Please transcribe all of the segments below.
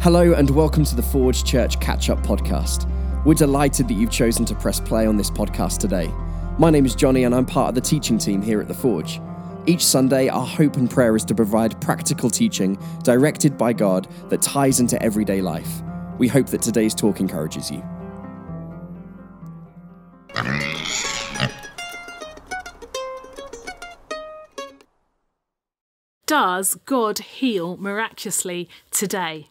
Hello, and welcome to the Forge Church Catch Up Podcast. We're delighted that you've chosen to press play on this podcast today. My name is Johnny, and I'm part of the teaching team here at the Forge. Each Sunday, our hope and prayer is to provide practical teaching directed by God that ties into everyday life. We hope that today's talk encourages you. Does God heal miraculously today?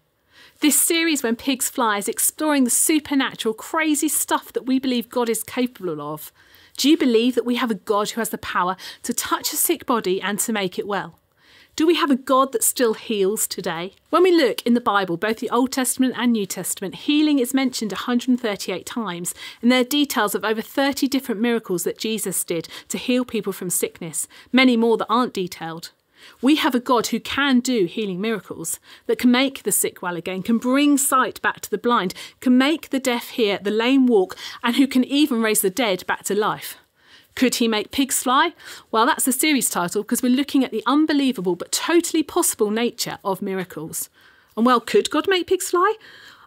This series, When Pigs Fly, is exploring the supernatural, crazy stuff that we believe God is capable of. Do you believe that we have a God who has the power to touch a sick body and to make it well? Do we have a God that still heals today? When we look in the Bible, both the Old Testament and New Testament, healing is mentioned 138 times, and there are details of over 30 different miracles that Jesus did to heal people from sickness, many more that aren't detailed. We have a God who can do healing miracles, that can make the sick well again, can bring sight back to the blind, can make the deaf hear, the lame walk, and who can even raise the dead back to life. Could he make pigs fly? Well, that's the series title because we're looking at the unbelievable but totally possible nature of miracles. And well, could God make pigs fly?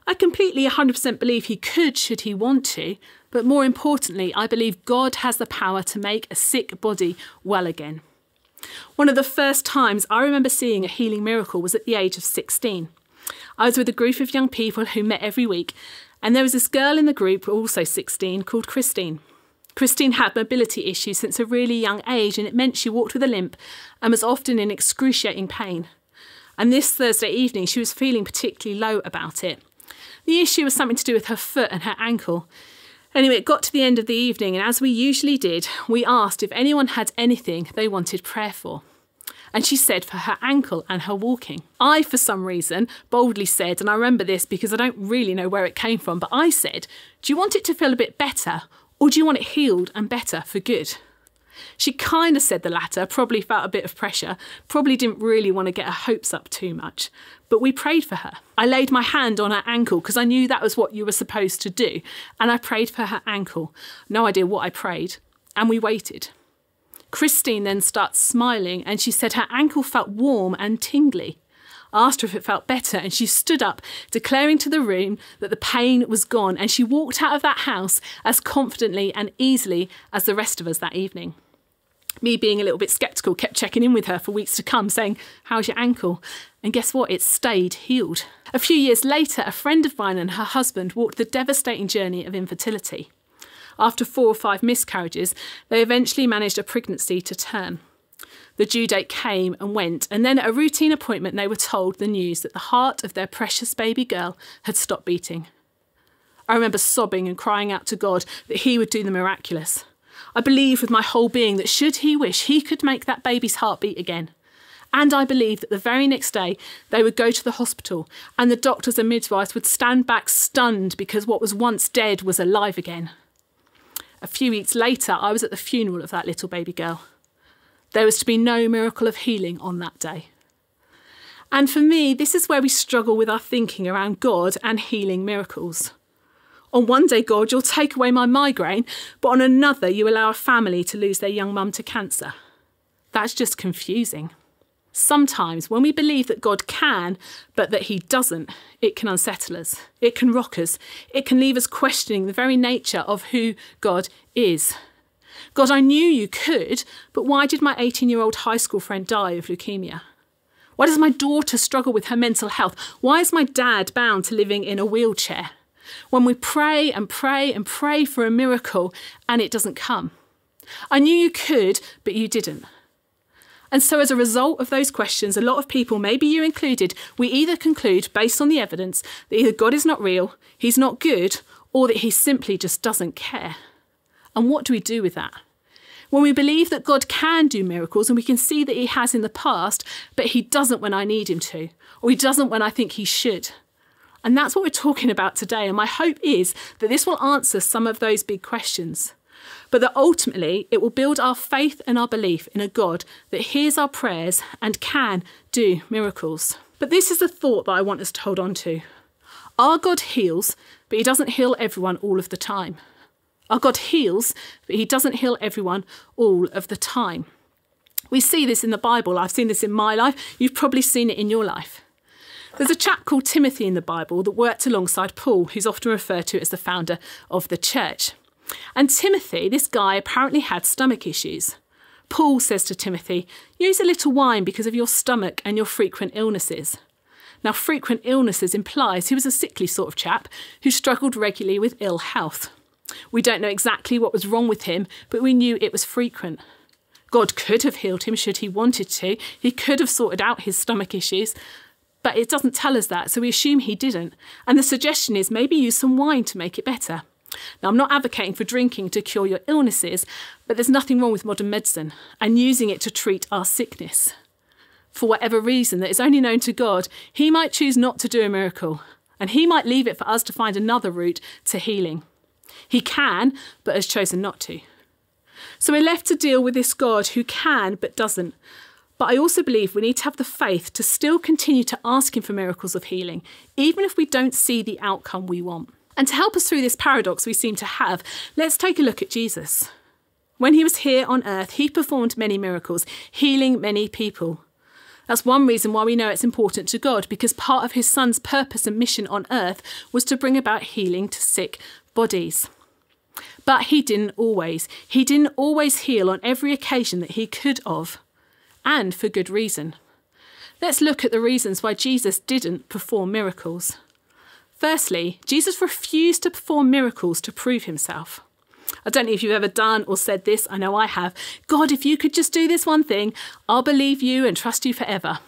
I completely 100% believe he could should he want to, but more importantly, I believe God has the power to make a sick body well again. One of the first times I remember seeing a healing miracle was at the age of 16. I was with a group of young people who met every week, and there was this girl in the group, also 16, called Christine. Christine had mobility issues since a really young age, and it meant she walked with a limp and was often in excruciating pain. And this Thursday evening, she was feeling particularly low about it. The issue was something to do with her foot and her ankle, Anyway, it got to the end of the evening, and as we usually did, we asked if anyone had anything they wanted prayer for. And she said for her ankle and her walking. I, for some reason, boldly said, and I remember this because I don't really know where it came from, but I said, Do you want it to feel a bit better, or do you want it healed and better for good? She kind of said the latter, probably felt a bit of pressure, probably didn't really want to get her hopes up too much. But we prayed for her. I laid my hand on her ankle because I knew that was what you were supposed to do. And I prayed for her ankle. No idea what I prayed. And we waited. Christine then starts smiling and she said her ankle felt warm and tingly. I asked her if it felt better, and she stood up, declaring to the room that the pain was gone, and she walked out of that house as confidently and easily as the rest of us that evening me being a little bit skeptical, kept checking in with her for weeks to come, saying, How's your ankle? And guess what? It stayed healed. A few years later, a friend of mine and her husband walked the devastating journey of infertility. After four or five miscarriages, they eventually managed a pregnancy to term. The due date came and went, and then at a routine appointment, they were told the news that the heart of their precious baby girl had stopped beating. I remember sobbing and crying out to God that He would do the miraculous. I believe with my whole being that should he wish, he could make that baby's heart beat again. And I believe that the very next day they would go to the hospital and the doctors and midwives would stand back stunned because what was once dead was alive again. A few weeks later, I was at the funeral of that little baby girl. There was to be no miracle of healing on that day. And for me, this is where we struggle with our thinking around God and healing miracles. On one day, God, you'll take away my migraine, but on another, you allow a family to lose their young mum to cancer. That's just confusing. Sometimes, when we believe that God can, but that He doesn't, it can unsettle us. It can rock us. It can leave us questioning the very nature of who God is. God, I knew you could, but why did my 18 year old high school friend die of leukemia? Why does my daughter struggle with her mental health? Why is my dad bound to living in a wheelchair? When we pray and pray and pray for a miracle and it doesn't come. I knew you could, but you didn't. And so, as a result of those questions, a lot of people, maybe you included, we either conclude, based on the evidence, that either God is not real, he's not good, or that he simply just doesn't care. And what do we do with that? When we believe that God can do miracles, and we can see that he has in the past, but he doesn't when I need him to, or he doesn't when I think he should. And that's what we're talking about today. And my hope is that this will answer some of those big questions, but that ultimately it will build our faith and our belief in a God that hears our prayers and can do miracles. But this is the thought that I want us to hold on to. Our God heals, but He doesn't heal everyone all of the time. Our God heals, but He doesn't heal everyone all of the time. We see this in the Bible. I've seen this in my life. You've probably seen it in your life. There's a chap called Timothy in the Bible that worked alongside Paul, who's often referred to as the founder of the church. And Timothy, this guy, apparently had stomach issues. Paul says to Timothy, Use a little wine because of your stomach and your frequent illnesses. Now, frequent illnesses implies he was a sickly sort of chap who struggled regularly with ill health. We don't know exactly what was wrong with him, but we knew it was frequent. God could have healed him should he wanted to. He could have sorted out his stomach issues, but it doesn't tell us that, so we assume he didn't. And the suggestion is maybe use some wine to make it better. Now, I'm not advocating for drinking to cure your illnesses, but there's nothing wrong with modern medicine and using it to treat our sickness. For whatever reason that is only known to God, He might choose not to do a miracle, and He might leave it for us to find another route to healing. He can, but has chosen not to. So we're left to deal with this God who can but doesn't. But I also believe we need to have the faith to still continue to ask Him for miracles of healing, even if we don't see the outcome we want. And to help us through this paradox we seem to have, let's take a look at Jesus. When he was here on earth, he performed many miracles, healing many people. That's one reason why we know it's important to God, because part of his son's purpose and mission on earth was to bring about healing to sick bodies. But he didn't always. He didn't always heal on every occasion that he could have, and for good reason. Let's look at the reasons why Jesus didn't perform miracles. Firstly, Jesus refused to perform miracles to prove himself. I don't know if you've ever done or said this, I know I have. God, if you could just do this one thing, I'll believe you and trust you forever.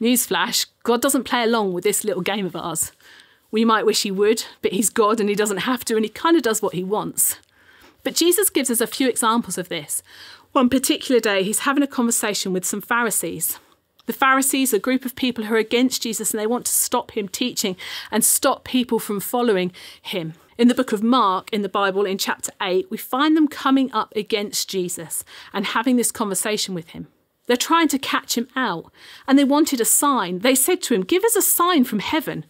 Newsflash, God doesn't play along with this little game of ours. We might wish he would, but he's God and he doesn't have to, and he kind of does what he wants. But Jesus gives us a few examples of this. One particular day, he's having a conversation with some Pharisees. The Pharisees, are a group of people who are against Jesus and they want to stop him teaching and stop people from following him. In the book of Mark, in the Bible, in chapter 8, we find them coming up against Jesus and having this conversation with him. They're trying to catch him out and they wanted a sign. They said to him, Give us a sign from heaven.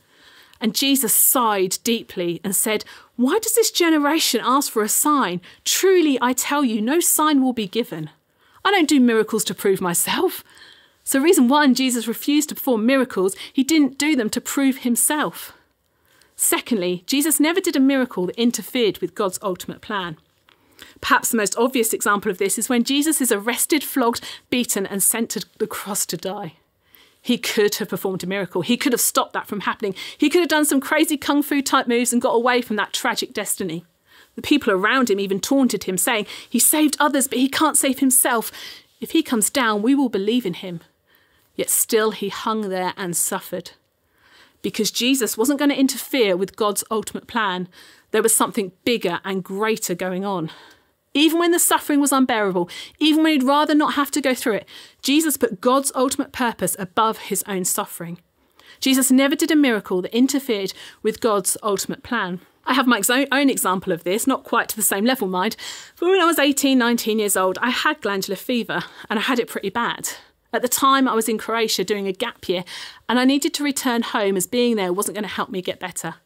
And Jesus sighed deeply and said, Why does this generation ask for a sign? Truly, I tell you, no sign will be given. I don't do miracles to prove myself. So, reason one, Jesus refused to perform miracles, he didn't do them to prove himself. Secondly, Jesus never did a miracle that interfered with God's ultimate plan. Perhaps the most obvious example of this is when Jesus is arrested, flogged, beaten, and sent to the cross to die. He could have performed a miracle. He could have stopped that from happening. He could have done some crazy kung fu type moves and got away from that tragic destiny. The people around him even taunted him, saying, He saved others, but he can't save himself. If he comes down, we will believe in him. Yet still he hung there and suffered. Because Jesus wasn't going to interfere with God's ultimate plan, there was something bigger and greater going on. Even when the suffering was unbearable, even when he'd rather not have to go through it, Jesus put God's ultimate purpose above his own suffering. Jesus never did a miracle that interfered with God's ultimate plan. I have my own example of this, not quite to the same level, mind, but when I was 18, 19 years old, I had glandular fever and I had it pretty bad. At the time, I was in Croatia doing a gap year and I needed to return home as being there wasn't going to help me get better.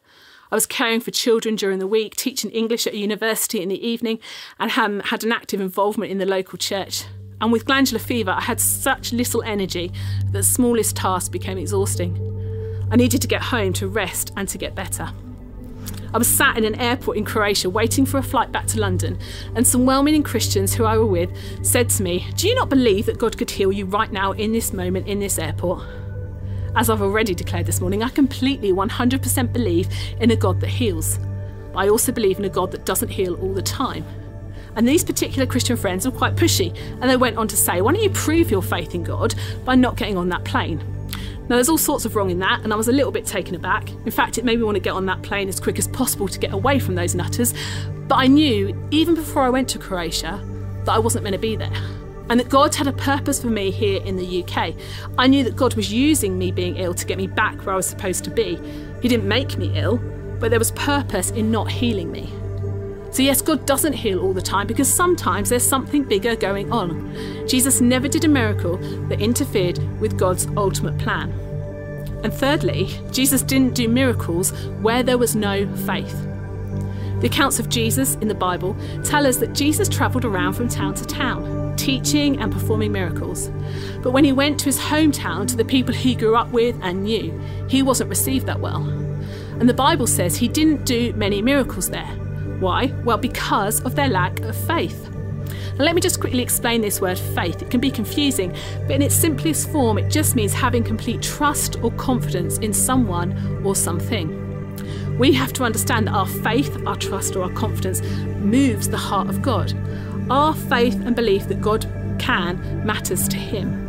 I was caring for children during the week, teaching English at university in the evening, and had an active involvement in the local church. And with glandular fever, I had such little energy that the smallest task became exhausting. I needed to get home to rest and to get better. I was sat in an airport in Croatia waiting for a flight back to London, and some well meaning Christians who I were with said to me, Do you not believe that God could heal you right now in this moment in this airport? As I've already declared this morning, I completely 100% believe in a God that heals. But I also believe in a God that doesn't heal all the time. And these particular Christian friends were quite pushy, and they went on to say, Why don't you prove your faith in God by not getting on that plane? Now, there's all sorts of wrong in that, and I was a little bit taken aback. In fact, it made me want to get on that plane as quick as possible to get away from those nutters. But I knew, even before I went to Croatia, that I wasn't meant to be there and that God had a purpose for me here in the UK. I knew that God was using me being ill to get me back where I was supposed to be. He didn't make me ill, but there was purpose in not healing me. So, yes, God doesn't heal all the time because sometimes there's something bigger going on. Jesus never did a miracle that interfered with God's ultimate plan. And thirdly, Jesus didn't do miracles where there was no faith. The accounts of Jesus in the Bible tell us that Jesus travelled around from town to town teaching and performing miracles. But when he went to his hometown, to the people he grew up with and knew, he wasn't received that well. And the Bible says he didn't do many miracles there. Why? Well, because of their lack of faith. Now, let me just quickly explain this word faith. It can be confusing, but in its simplest form, it just means having complete trust or confidence in someone or something. We have to understand that our faith, our trust, or our confidence moves the heart of God. Our faith and belief that God can matters to Him.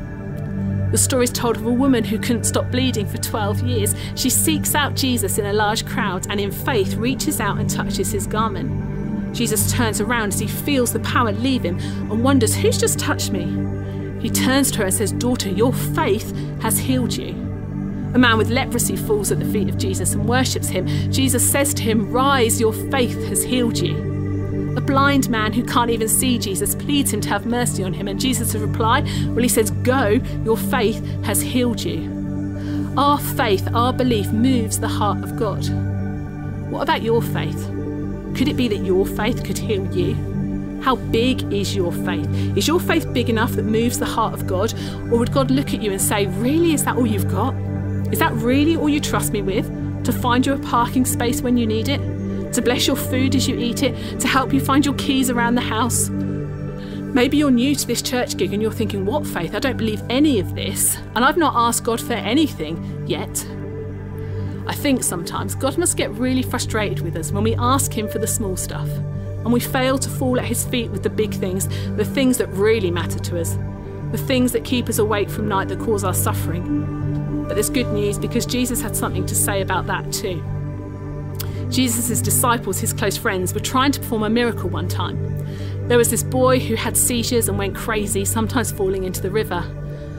The story is told of a woman who couldn't stop bleeding for 12 years. She seeks out Jesus in a large crowd and, in faith, reaches out and touches his garment. Jesus turns around as he feels the power leave him and wonders, Who's just touched me? He turns to her and says, Daughter, your faith has healed you. A man with leprosy falls at the feet of Jesus and worships him. Jesus says to him, Rise, your faith has healed you. A blind man who can't even see Jesus pleads him to have mercy on him, and Jesus' reply, well, he says, Go, your faith has healed you. Our faith, our belief moves the heart of God. What about your faith? Could it be that your faith could heal you? How big is your faith? Is your faith big enough that moves the heart of God? Or would God look at you and say, Really, is that all you've got? Is that really all you trust me with? To find you a parking space when you need it? To bless your food as you eat it? To help you find your keys around the house? Maybe you're new to this church gig and you're thinking, What faith? I don't believe any of this. And I've not asked God for anything yet. I think sometimes God must get really frustrated with us when we ask Him for the small stuff and we fail to fall at His feet with the big things, the things that really matter to us, the things that keep us awake from night that cause our suffering. But there's good news because Jesus had something to say about that too. Jesus' disciples, his close friends, were trying to perform a miracle one time. There was this boy who had seizures and went crazy, sometimes falling into the river.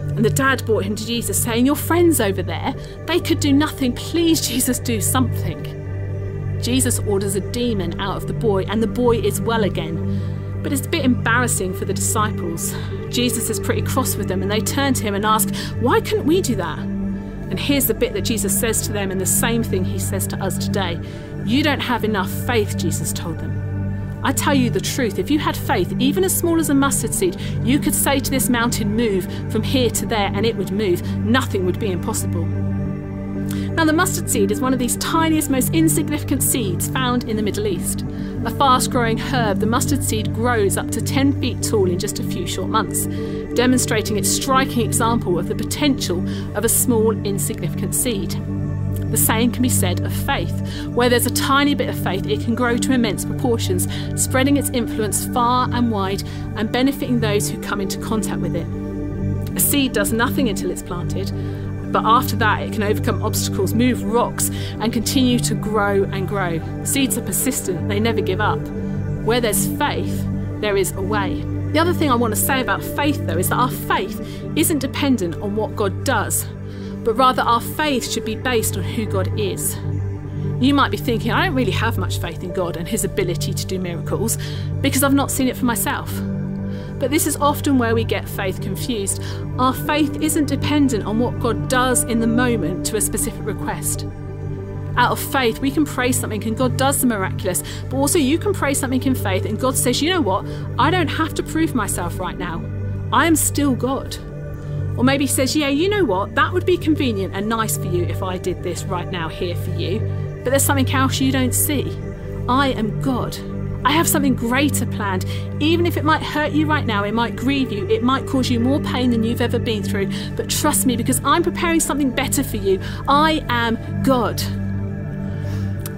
And the dad brought him to Jesus, saying, Your friends over there, they could do nothing. Please, Jesus, do something. Jesus orders a demon out of the boy, and the boy is well again. But it's a bit embarrassing for the disciples. Jesus is pretty cross with them, and they turn to him and ask, Why couldn't we do that? And here's the bit that Jesus says to them, and the same thing he says to us today. You don't have enough faith, Jesus told them. I tell you the truth, if you had faith, even as small as a mustard seed, you could say to this mountain, Move from here to there, and it would move. Nothing would be impossible. Now, the mustard seed is one of these tiniest, most insignificant seeds found in the Middle East. A fast growing herb, the mustard seed grows up to 10 feet tall in just a few short months, demonstrating its striking example of the potential of a small, insignificant seed. The same can be said of faith. Where there's a tiny bit of faith, it can grow to immense proportions, spreading its influence far and wide and benefiting those who come into contact with it. A seed does nothing until it's planted, but after that, it can overcome obstacles, move rocks, and continue to grow and grow. Seeds are persistent, they never give up. Where there's faith, there is a way. The other thing I want to say about faith, though, is that our faith isn't dependent on what God does, but rather our faith should be based on who God is. You might be thinking, I don't really have much faith in God and His ability to do miracles because I've not seen it for myself. But this is often where we get faith confused. Our faith isn't dependent on what God does in the moment to a specific request. Out of faith, we can pray something and God does the miraculous, but also you can pray something in faith and God says, you know what? I don't have to prove myself right now. I am still God. Or maybe he says, yeah, you know what? That would be convenient and nice for you if I did this right now here for you, but there's something else you don't see. I am God. I have something greater planned. Even if it might hurt you right now, it might grieve you, it might cause you more pain than you've ever been through. But trust me, because I'm preparing something better for you. I am God.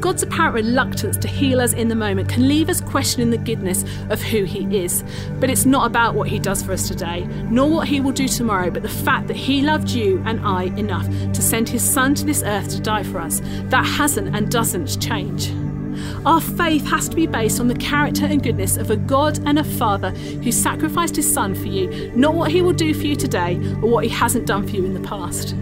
God's apparent reluctance to heal us in the moment can leave us questioning the goodness of who He is. But it's not about what He does for us today, nor what He will do tomorrow, but the fact that He loved you and I enough to send His Son to this earth to die for us. That hasn't and doesn't change. Our faith has to be based on the character and goodness of a God and a Father who sacrificed his Son for you, not what he will do for you today or what he hasn't done for you in the past.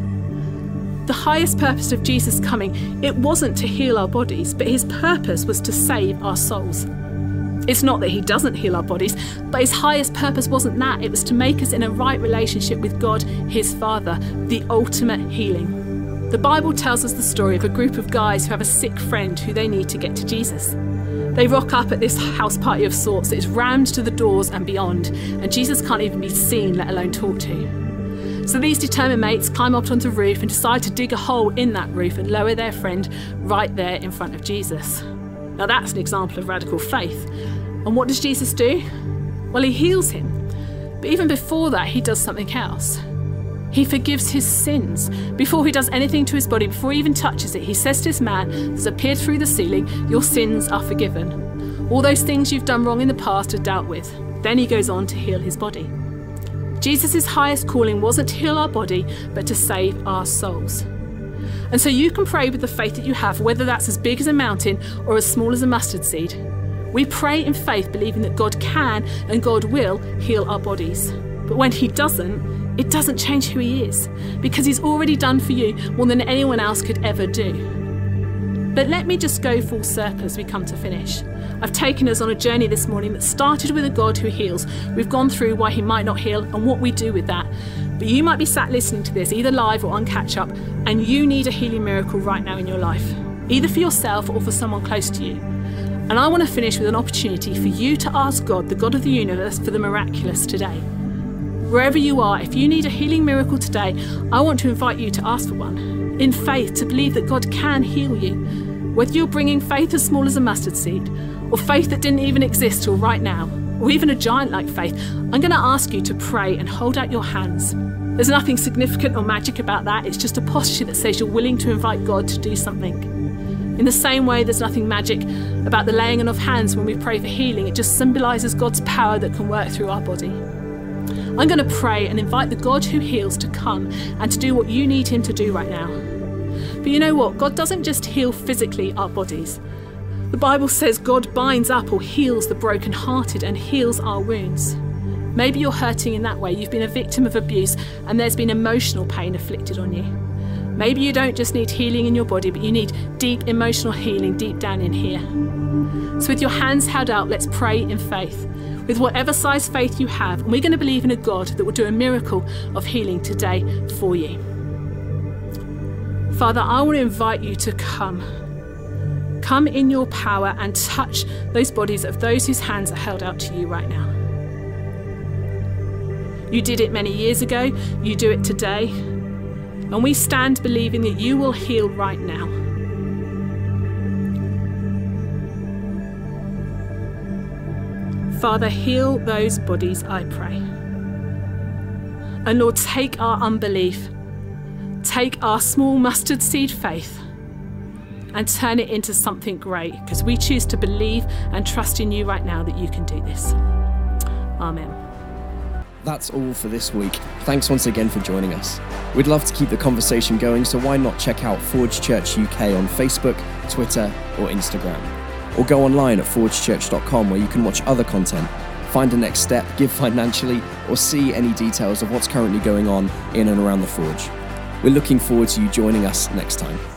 The highest purpose of Jesus' coming, it wasn't to heal our bodies, but his purpose was to save our souls. It's not that he doesn't heal our bodies, but his highest purpose wasn't that. It was to make us in a right relationship with God, his Father, the ultimate healing. The Bible tells us the story of a group of guys who have a sick friend who they need to get to Jesus. They rock up at this house party of sorts that is rammed to the doors and beyond, and Jesus can't even be seen, let alone talked to. So these determined mates climb up onto the roof and decide to dig a hole in that roof and lower their friend right there in front of Jesus. Now that's an example of radical faith. And what does Jesus do? Well, he heals him. But even before that, he does something else. He forgives his sins. Before he does anything to his body, before he even touches it, he says to this man that's appeared through the ceiling, Your sins are forgiven. All those things you've done wrong in the past are dealt with. Then he goes on to heal his body. Jesus' highest calling wasn't to heal our body, but to save our souls. And so you can pray with the faith that you have, whether that's as big as a mountain or as small as a mustard seed. We pray in faith, believing that God can and God will heal our bodies. But when He doesn't, it doesn't change who he is because he's already done for you more than anyone else could ever do. But let me just go full circle as we come to finish. I've taken us on a journey this morning that started with a God who heals. We've gone through why he might not heal and what we do with that. But you might be sat listening to this, either live or on catch up, and you need a healing miracle right now in your life, either for yourself or for someone close to you. And I want to finish with an opportunity for you to ask God, the God of the universe, for the miraculous today. Wherever you are, if you need a healing miracle today, I want to invite you to ask for one. In faith, to believe that God can heal you. Whether you're bringing faith as small as a mustard seed, or faith that didn't even exist till right now, or even a giant like faith, I'm going to ask you to pray and hold out your hands. There's nothing significant or magic about that, it's just a posture that says you're willing to invite God to do something. In the same way, there's nothing magic about the laying on of hands when we pray for healing, it just symbolises God's power that can work through our body. I'm going to pray and invite the God who heals to come and to do what you need Him to do right now. But you know what? God doesn't just heal physically our bodies. The Bible says God binds up or heals the brokenhearted and heals our wounds. Maybe you're hurting in that way. You've been a victim of abuse and there's been emotional pain afflicted on you. Maybe you don't just need healing in your body, but you need deep emotional healing deep down in here. So, with your hands held out, let's pray in faith with whatever size faith you have, and we're going to believe in a God that will do a miracle of healing today for you. Father, I want to invite you to come. Come in your power and touch those bodies of those whose hands are held out to you right now. You did it many years ago, you do it today, and we stand believing that you will heal right now. Father, heal those bodies, I pray. And Lord, take our unbelief, take our small mustard seed faith, and turn it into something great because we choose to believe and trust in you right now that you can do this. Amen. That's all for this week. Thanks once again for joining us. We'd love to keep the conversation going, so why not check out Forge Church UK on Facebook, Twitter, or Instagram? Or go online at forgechurch.com where you can watch other content, find a next step, give financially, or see any details of what's currently going on in and around the Forge. We're looking forward to you joining us next time.